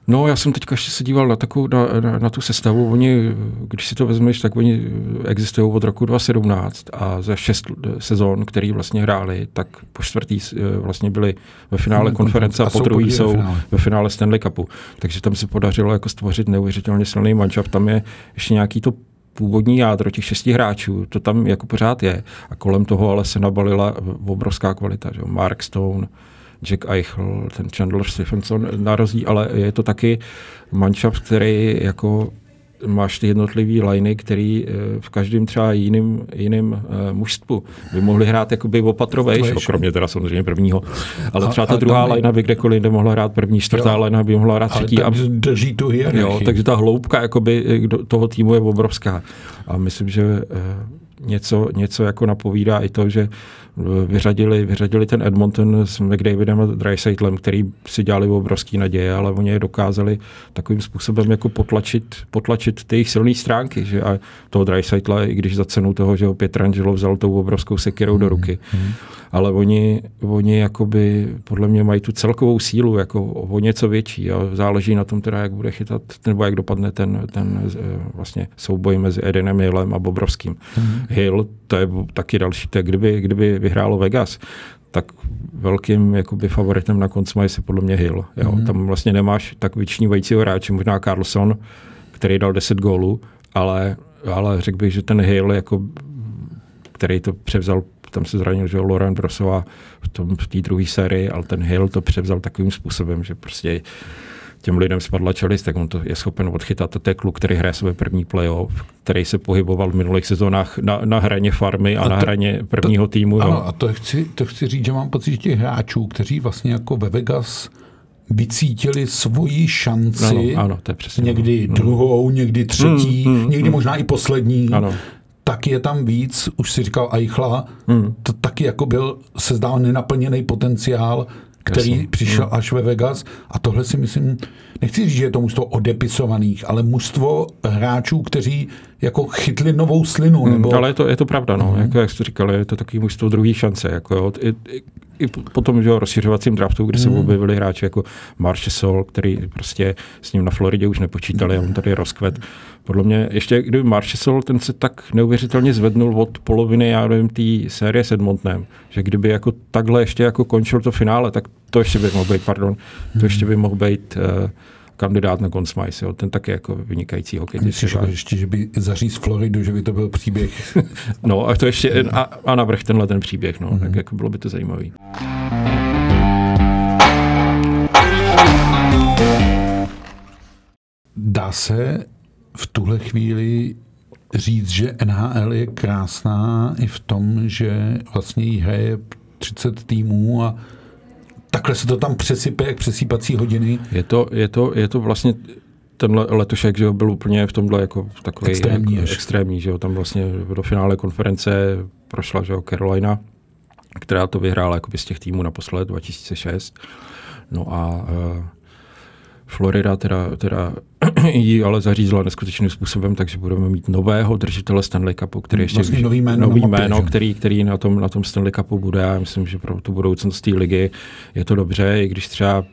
No, já jsem teďka ještě se díval na, takovou, na, na, na tu sestavu. Oni, když si to vezmeš, tak oni existují od roku 2017 a za šest sezon, který vlastně hráli, tak po čtvrtý eh, vlastně byli ve finále konference a po druhý jsou ve finále Stanley Cupu. Takže tam se podařilo jako stvořit neuvěřitelně silný mančap. Tam je ještě nějaký to původní jádro těch šesti hráčů, to tam jako pořád je. A kolem toho ale se nabalila obrovská kvalita. Že? Mark Stone, Jack Eichel, ten Chandler Stephenson narazí, ale je to taky manšaft, který jako máš ty jednotlivý liney, který eh, v každém třeba jiným, jiným uh, mužstvu by mohli hrát jakoby opatrovejš, kromě teda samozřejmě prvního, ale třeba ta druhá tam... linea by kdekoliv jinde mohla hrát první, čtvrtá jo. linea by mohla hrát třetí. Ale a drží tu hierarchii. Jo, takže ta hloubka jakoby eh, toho týmu je obrovská. A myslím, že něco, něco jako napovídá i to, že vyřadili, vyřadili ten Edmonton s McDavidem a Dreisaitlem, který si dělali obrovský naděje, ale oni je dokázali takovým způsobem jako potlačit, potlačit ty jejich silné stránky. Že a toho Dreisaitla, i když za cenu toho, že ho Pietrangelo vzal tou obrovskou sekirou do ruky. Mm. Ale oni, oni jakoby, podle mě mají tu celkovou sílu jako o něco větší a záleží na tom teda, jak bude chytat, nebo jak dopadne ten, ten eh, vlastně souboj mezi Edenem Hillem a Bobrovským. Mm. Hill, to je taky další, to je kdyby, kdyby vyhrálo Vegas, tak velkým jakoby, favoritem na konci mají se podle mě Hill. Jo? Mm-hmm. Tam vlastně nemáš tak vyčnívajícího hráče, možná Carlson, který dal 10 gólů, ale, ale řekl bych, že ten Hill, jako, který to převzal tam se zranil, že Lauren Brosová v, tom, v té druhé sérii, ale ten Hill to převzal takovým způsobem, že prostě těm lidem spadla čelist, tak on to je schopen odchytat. To je kluk, který hraje své první playoff, který se pohyboval v minulých sezónách na, na hraně farmy a, a to, na hraně prvního to, týmu. Ano, jo. a to chci, to chci říct, že mám pocit, že těch hráčů, kteří vlastně jako ve Vegas vycítili svoji šanci, ano, ano, to je přesně někdy ano. druhou, někdy třetí, mm, mm, někdy mm. možná i poslední, ano. tak je tam víc, už si říkal Eichla, mm. to taky jako byl, se zdál nenaplněný potenciál, který Jasně. přišel mm. až ve Vegas a tohle si myslím, nechci říct, že je to mužstvo odepisovaných, ale mužstvo hráčů, kteří jako chytli novou slinu. Mm, nebo... Ale je to, je to pravda, no. Mm. Jako, jak jste říkali, je to takový mužstvo druhé šance. Jako, jo. I, i, i po tom že rozšiřovacím draftu, kdy se mm. objevili hráči jako Marshall, který prostě s ním na Floridě už nepočítali mm. a on tady rozkvet. Podle mě ještě, kdyby Marshall, ten se tak neuvěřitelně zvednul od poloviny, já nevím, té série s Edmontonem, že kdyby jako takhle ještě jako končil to finále, tak to ještě by mohl být, pardon, to ještě by mohl být uh, kandidát na Conn Smythe, jo. ten také jako vynikající hokej. Myslíš, že ještě, že by zaříz Floridu, že by to byl příběh? <laughs> no a to ještě, <laughs> a, a navrh tenhle ten příběh, no, mm-hmm. tak jako bylo by to zajímavý. Dá se v tuhle chvíli říct, že NHL je krásná i v tom, že vlastně jí hraje 30 týmů a takhle se to tam přesype, jak přesýpací hodiny. Je to, je to, je to vlastně ten letošek, že byl úplně v tomhle jako takový extrémní, jako, extrémní že jo, tam vlastně do finále konference prošla, že jo, Carolina, která to vyhrála jako z těch týmů naposled 2006. No a uh, Florida teda, teda <clears throat> ji ale zařízla neskutečným způsobem, takže budeme mít nového držitele Stanley Cupu, který ještě vlastně nový jméno, nový jméno který, který na, tom, na tom Stanley Cupu bude. Já myslím, že pro tu budoucnost té ligy je to dobře, i když třeba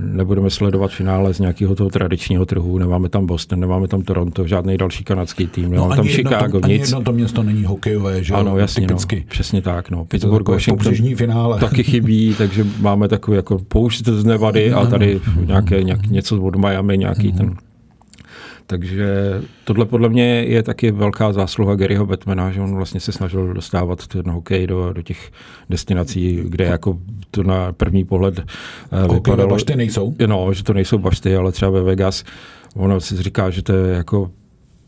nebudeme sledovat finále z nějakého toho tradičního trhu, nemáme tam Boston, nemáme tam Toronto, žádný další kanadský tým, nemáme no, tam Chicago, to, nic. Ani jedno to město není hokejové, že Ano, jasně, no, typicky. No, přesně tak. No. Pittsburgh, Washington finále. taky chybí, <laughs> takže máme takový jako poušť z Nevady a tady nějaké, nějak, něco od Miami, nějaký ten takže tohle podle mě je taky velká zásluha Garyho Batmana, že on vlastně se snažil dostávat ten hokej do, do těch destinací, kde jako to na první pohled uh, vypadalo. bašty nejsou? No, že to nejsou bašty, ale třeba ve Vegas ono si říká, že to je jako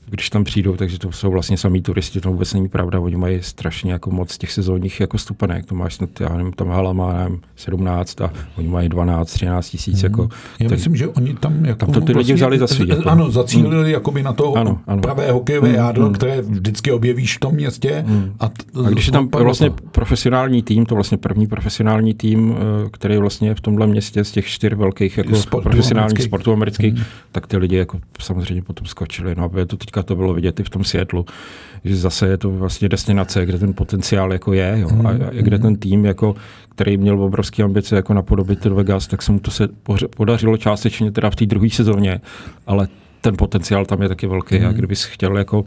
když tam přijdou, takže to jsou vlastně samý turisti, to vůbec není pravda, oni mají strašně jako moc těch sezónních jako stupenek, to máš, já nevím, tam hala má nevím, 17 a oni mají 12, 13 tisíc. Mm. Jako, já tak, myslím, že oni tam jako... Tam to ty vlastně, lidi vzali za svý. Jako. Ano, zacílili mm. jakoby na to ano, ano. pravé hokejové mm. jádro, mm. které vždycky objevíš v tom městě. Mm. A, t, a když je tam vlastně to. profesionální tým, to vlastně první profesionální tým, eh, který vlastně je v tomhle městě z těch čtyř velkých jako sportu profesionálních sportů amerických, mm. tak ty lidi jako samozřejmě potom skočili. No, je to teďka to bylo vidět i v tom světlu, že zase je to vlastně destinace, kde ten potenciál jako je jo, a, a kde ten tým, jako, který měl obrovské ambice jako napodobit ten Vegas, tak se mu to se podařilo částečně teda v té druhé sezóně, ale ten potenciál tam je taky velký mm. a kdybys chtěl jako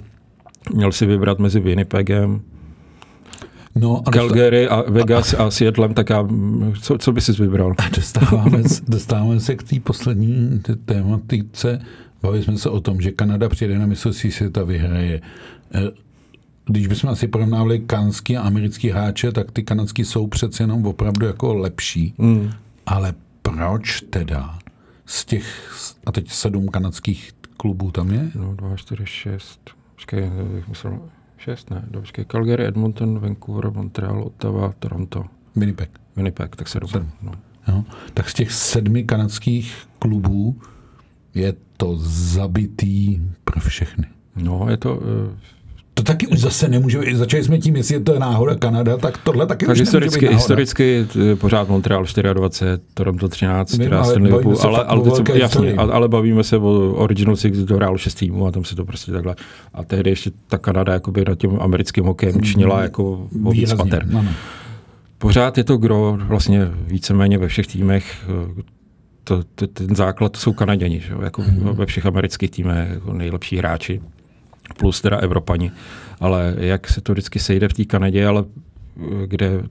měl si vybrat mezi Winnipegem, No, a Calgary a Vegas a Seattlem, tak já, co, co by si vybral? Dostáváme, dostáváme se k té poslední tématice Bavili jsme se o tom, že Kanada přijede na mistrovství světa, vyhraje. E, když bychom asi porovnávali kanadský a americký hráče, tak ty kanadský jsou přece jenom opravdu jako lepší. Mm. Ale proč teda z těch, a teď sedm kanadských klubů tam je? No, dva, čtyři, šest. Počkej, musel, šest, ne, počkej, Calgary, Edmonton, Vancouver, Montreal, Ottawa, Toronto. Winnipeg. Winnipeg, tak sedm. sedm. No. No, tak z těch sedmi kanadských klubů je to zabitý pro všechny. No, je to... Uh, to taky už zase nemůže Začali jsme tím, jestli je to náhoda Kanada, tak tohle taky tak už historicky, být historicky eh, pořád Montreal 24, Toronto 13, Vím, ale, Liverpool, ale, ale, teď jasně, ale bavíme se o Original Six, to hrálo 6 týmů a tam se to prostě takhle. A tehdy ještě ta Kanada jakoby na tím americkým hokejem činila jako víc pater. Pořád je to gro vlastně víceméně ve všech týmech eh, to, to, ten základ to jsou Kanaděni, že jo? jako mm-hmm. ve všech amerických týmech jako nejlepší hráči, plus teda Evropani. Ale jak se to vždycky sejde v té Kanadě, ale kde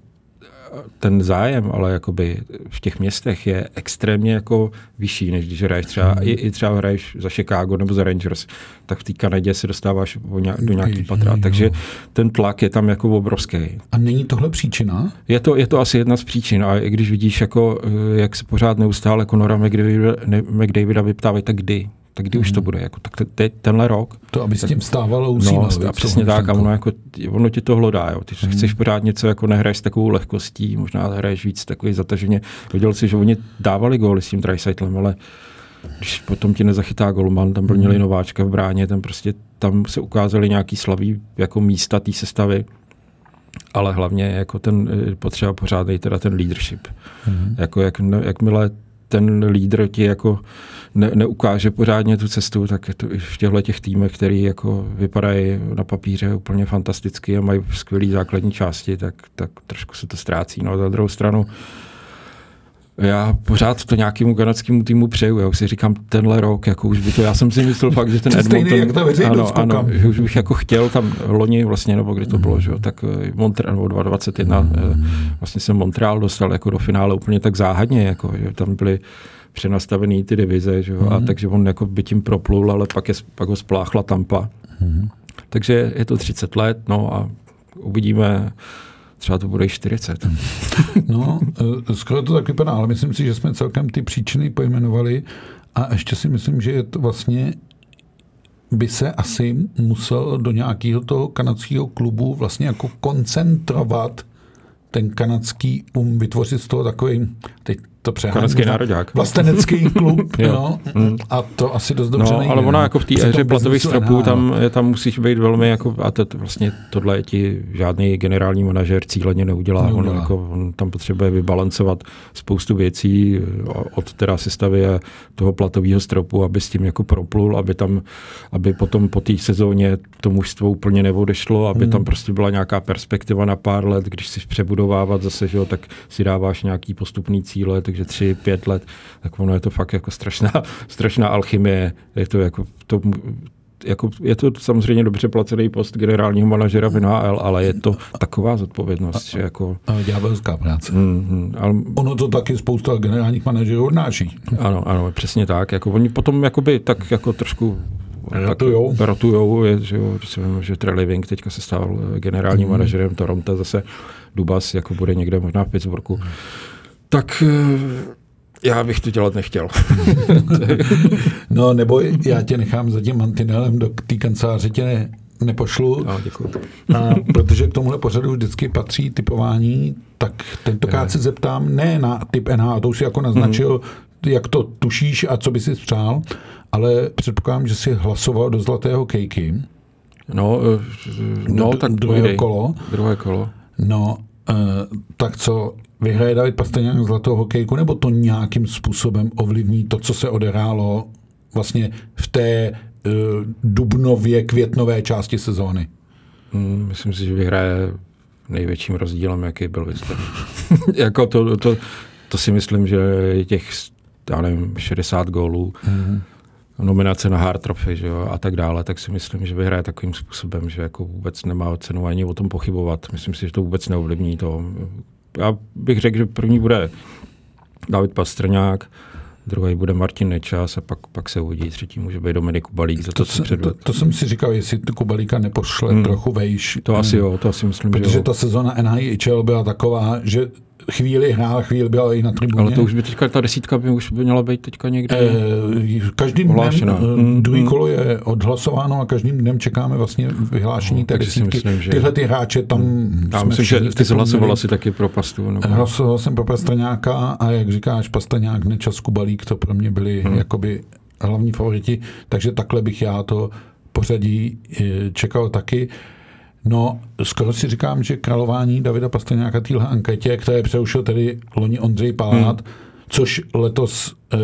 ten zájem, ale jakoby v těch městech je extrémně jako vyšší, než když hraješ třeba, mm. i, i třeba hraješ za Chicago nebo za Rangers, tak v té Kanadě se dostáváš do nějaký patra. Takže ten tlak je tam jako obrovský. A není tohle příčina? Je to, je to asi jedna z příčin. A i když vidíš, jako, eh, jak se pořád neustále Conora McDavida, McDavida vyptávají, tak kdy? Tak kdy mm. už to mhm. bude? Jako, tak teď, tenhle rok. To, aby s tím stávalo usínalo. No, a přesně tak, a ono, jako, ono ti to hlodá. Jo. Ty mm. chceš pořád něco, jako nehraješ s takovou lehkostí, možná hraješ víc takový zataženě. Viděl si, že oni dávali góly s tím Dreisaitelem, ale když potom ti nezachytá golman, tam byl měli nováčka v bráně, tam prostě tam se ukázaly nějaký slaví jako místa té sestavy, ale hlavně jako ten eh, potřeba pořád teda ten leadership. Mm. Jako jak, jakmile ten lídr ti jako ne, neukáže pořádně tu cestu, tak je to i v těchto těch týmech, který jako vypadají na papíře úplně fantasticky a mají skvělé základní části, tak, tak trošku se to ztrácí. No a za druhou stranu já pořád to nějakému kanadskému týmu přeju. Já už si říkám, tenhle rok, jako už by to, já jsem si myslel fakt, že ten <laughs> Edmonton... Stejný, jak ta ano, ano, že už bych jako chtěl tam loni vlastně, nebo kdy to bylo, že jo, tak eh, Montreal, nebo 2021, mm. vlastně jsem Montreal dostal jako do finále úplně tak záhadně, jako, že tam byly přenastavený ty divize, že jo, mm. a takže on jako by tím proplul, ale pak, je, pak ho spláchla Tampa. Mm. Takže je to 30 let, no a uvidíme, třeba to bude i 40. <laughs> No, eh, skoro to tak vypadá, ale myslím si, že jsme celkem ty příčiny pojmenovali a ještě si myslím, že je to vlastně by se asi musel do nějakého toho kanadského klubu vlastně jako koncentrovat ten kanadský um, vytvořit z toho takový, teď to přeháním. Kanadský národák. Vlastenecký <laughs> klub, no, mm. a to asi dost dobře no, nejde. ale ona no. jako v té éře platových stropů, tam, tam musíš být velmi, jako, a to, vlastně tohle ti žádný generální manažer cíleně neudělá. neudělá. On, jako, on tam potřebuje vybalancovat spoustu věcí od teda sestavy a toho platového stropu, aby s tím jako proplul, aby tam, aby potom po té sezóně to mužstvo úplně neodešlo, aby hmm. tam prostě byla nějaká perspektiva na pár let, když si přebudovávat zase, že jo, tak si dáváš nějaký postupný cíle, tak takže tři, pět let, tak ono je to fakt jako strašná, <laughs> strašná alchymie. Je to jako, to, jako, je to samozřejmě dobře placený post generálního manažera v NHL, ale je to taková zodpovědnost, že jako... A ďábelská práce. Mm, ale, ono to taky spousta generálních manažerů odnáší. Ano, ano, přesně tak. Jako oni potom jakoby tak jako trošku Rotujou. Tak, rotujou, je, že, jo, že, že Treliving teďka se stal generálním mm. manažerem Toronto, zase Dubas jako bude někde možná v Pittsburghu. Mm tak eh, já bych to dělat nechtěl. <laughs> no nebo já tě nechám za tím mantinelem do té kanceláře tě ne, nepošlu. No, děkuji. A protože k tomuhle pořadu vždycky patří typování, tak tentokrát se zeptám ne na typ NH, to už jako naznačil, hmm. jak to tušíš a co by si přál, ale předpokládám, že si hlasoval do zlatého kejky. No, eh, no do, tak druhé kolo. Druhé kolo. No, uh, tak co, vyhraje David Pastrňák zlatou hokejku, nebo to nějakým způsobem ovlivní to, co se odehrálo vlastně v té uh, dubnově, květnové části sezóny? Hmm, myslím si, že vyhraje největším rozdílem, jaký byl v <laughs> jako to, to, to, si myslím, že je těch já nevím, 60 gólů, mm-hmm. nominace na Hard Trophy že jo, a tak dále, tak si myslím, že vyhraje takovým způsobem, že jako vůbec nemá cenu ani o tom pochybovat. Myslím si, že to vůbec neovlivní to, já bych řekl, že první bude David Pastrňák, druhý bude Martin Nečas a pak, pak se uvidí. Třetí může být Dominik Kubalík. Za to, to, se, to, to, jsem si říkal, jestli Kubalíka nepošle hmm. trochu vejš. To asi jo, to asi myslím, Protože že jo. ta sezona NHL byla taková, že chvíli hrál, chvíli byl i na tribuně. Ale to už by teďka, ta desítka by už by měla být teďka někde e, Každým dnem, mm, druhý mm. kolo je odhlasováno a každým dnem čekáme vlastně vyhlášení no, té desítky. Myslím, že... Tyhle ty hráče tam mm. Já myslím, že ty jsi hlasoval asi taky pro Pastu. Nebo... Hlasoval jsem pro Pastaňáka a jak říkáš, Pastaňák, Nečas, Kubalík, to pro mě byli hmm. jakoby hlavní favoriti, takže takhle bych já to pořadí eh, čekal taky. No, skoro si říkám, že králování Davida Pastrňáka týhle anketě, které přeušil tedy loni Ondřej Palát, hmm. což letos uh,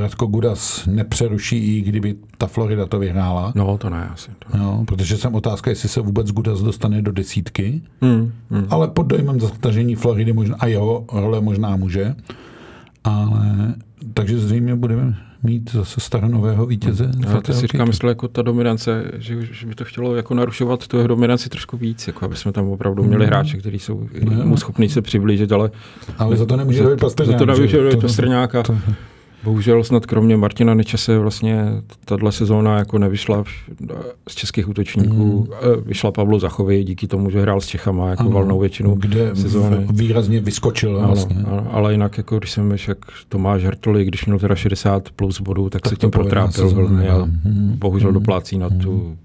Radko Gudas nepřeruší, i kdyby ta Florida to vyhrála. No, to ne asi. To ne. No, protože jsem otázka, jestli se vůbec Gudas dostane do desítky, hmm. Hmm. ale pod dojmem zatažení Floridy možná, a jeho role možná může. Ale takže zřejmě budeme mít zase staronového vítěze. Hmm. Já to si říkám, myslel jako ta dominance, že, že by to chtělo jako narušovat tu jeho dominanci trošku víc, jako aby jsme tam opravdu měli hmm. hráče, kteří jsou no, mu schopní se přiblížit, ale... Ale za to nemůže být Pastrňák. Za to nemůže být Pastrňák Bohužel snad kromě Martina Nečase vlastně tahle sezóna jako nevyšla z českých útočníků. Mm. Vyšla Pavlo Zachovi díky tomu, že hrál s Čechama jako ano, valnou většinu kde sezóny. výrazně vyskočil. Ano, vlastně. ano, ale jinak, jako když jsem jak Tomáš Hrtoli, když měl teda 60 plus bodů, tak, tak se tím protrápil velmi a mm. bohužel mm. doplácí na tu mm.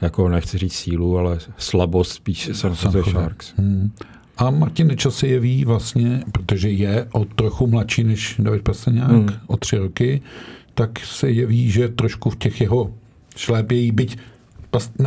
jako nechci říct sílu, ale slabost spíš San Jose Sharks. Mm. A Martin Nečas se jeví vlastně, protože je o trochu mladší než David Pastrňák, hmm. o tři roky, tak se jeví, že trošku v těch jeho šlépějí, byť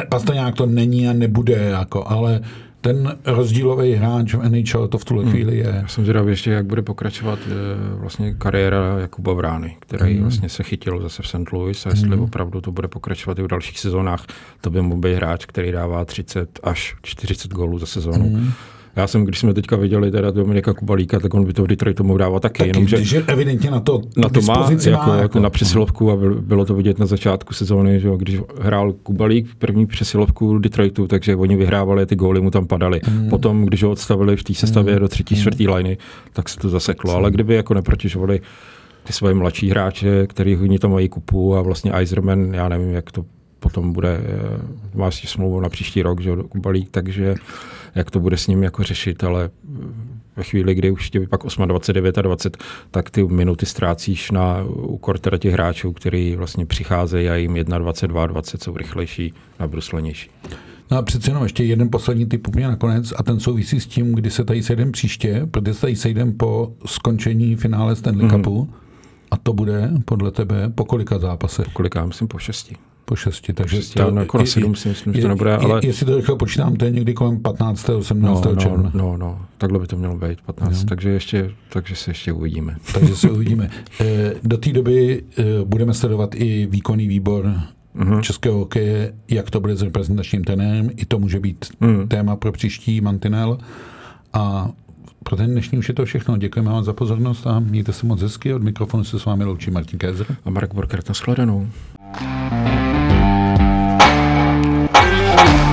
Pastrňák to není a nebude, jako, ale ten rozdílový hráč v NHL to v tuhle hmm. chvíli je. Já jsem zvědavý ještě, jak bude pokračovat e, vlastně kariéra Jakuba Vrány, který hmm. vlastně se chytil zase v St. Louis a jestli hmm. opravdu to bude pokračovat i v dalších sezónách, to by mohl být hráč, který dává 30 až 40 gólů za sezónu. Hmm. Já jsem, když jsme teďka viděli teda Dominika Kubalíka, tak on by to v Detroitu mohl dávat taky. taky jenom, že evidentně na to, na to má, jako, má jako, na přesilovku a bylo to vidět na začátku sezóny, že když hrál Kubalík první přesilovku Detroitu, takže oni vyhrávali, ty góly mu tam padaly. Hmm. Potom, když ho odstavili v té sestavě hmm. do třetí, čtvrtý hmm. liney, tak se to zaseklo. Hmm. Ale kdyby jako neprotižovali ty svoje mladší hráče, který oni tam mají kupu a vlastně Eiserman, já nevím, jak to potom bude, eh, má si smlouvu na příští rok, že Kubalík, takže jak to bude s ním jako řešit, ale ve chvíli, kdy už tě pak 28, 29 a 20, tak ty minuty ztrácíš na úkor teda těch hráčů, který vlastně přicházejí a jim 21, 22, 20 jsou rychlejší a bruslenější. No a přece jenom ještě jeden poslední typ úplně nakonec a ten souvisí s tím, kdy se tady sejdem příště, protože se tady sejdem po skončení finále Stanley mm-hmm. Cupu a to bude podle tebe po kolika zápasech? Po kolika, myslím po šesti po šesti. Takže šesti, to, jako na sedm si myslím, že to nebude, ale... Jestli to rychle počítám, to je někdy kolem 15. 18. No, no, června. No, no, takhle by to mělo být, 15. No. Takže, ještě, takže se ještě uvidíme. <laughs> Takže se uvidíme. Eh, do té doby eh, budeme sledovat i výkonný výbor uh-huh. českého hokeje, jak to bude s reprezentačním trenérem. I to může být uh-huh. téma pro příští mantinel. A pro ten dnešní už je to všechno. Děkujeme vám za pozornost a mějte se moc hezky. Od mikrofonu se s vámi loučí Martin Kézer. A Marek Borkert na shledanou. Thank you.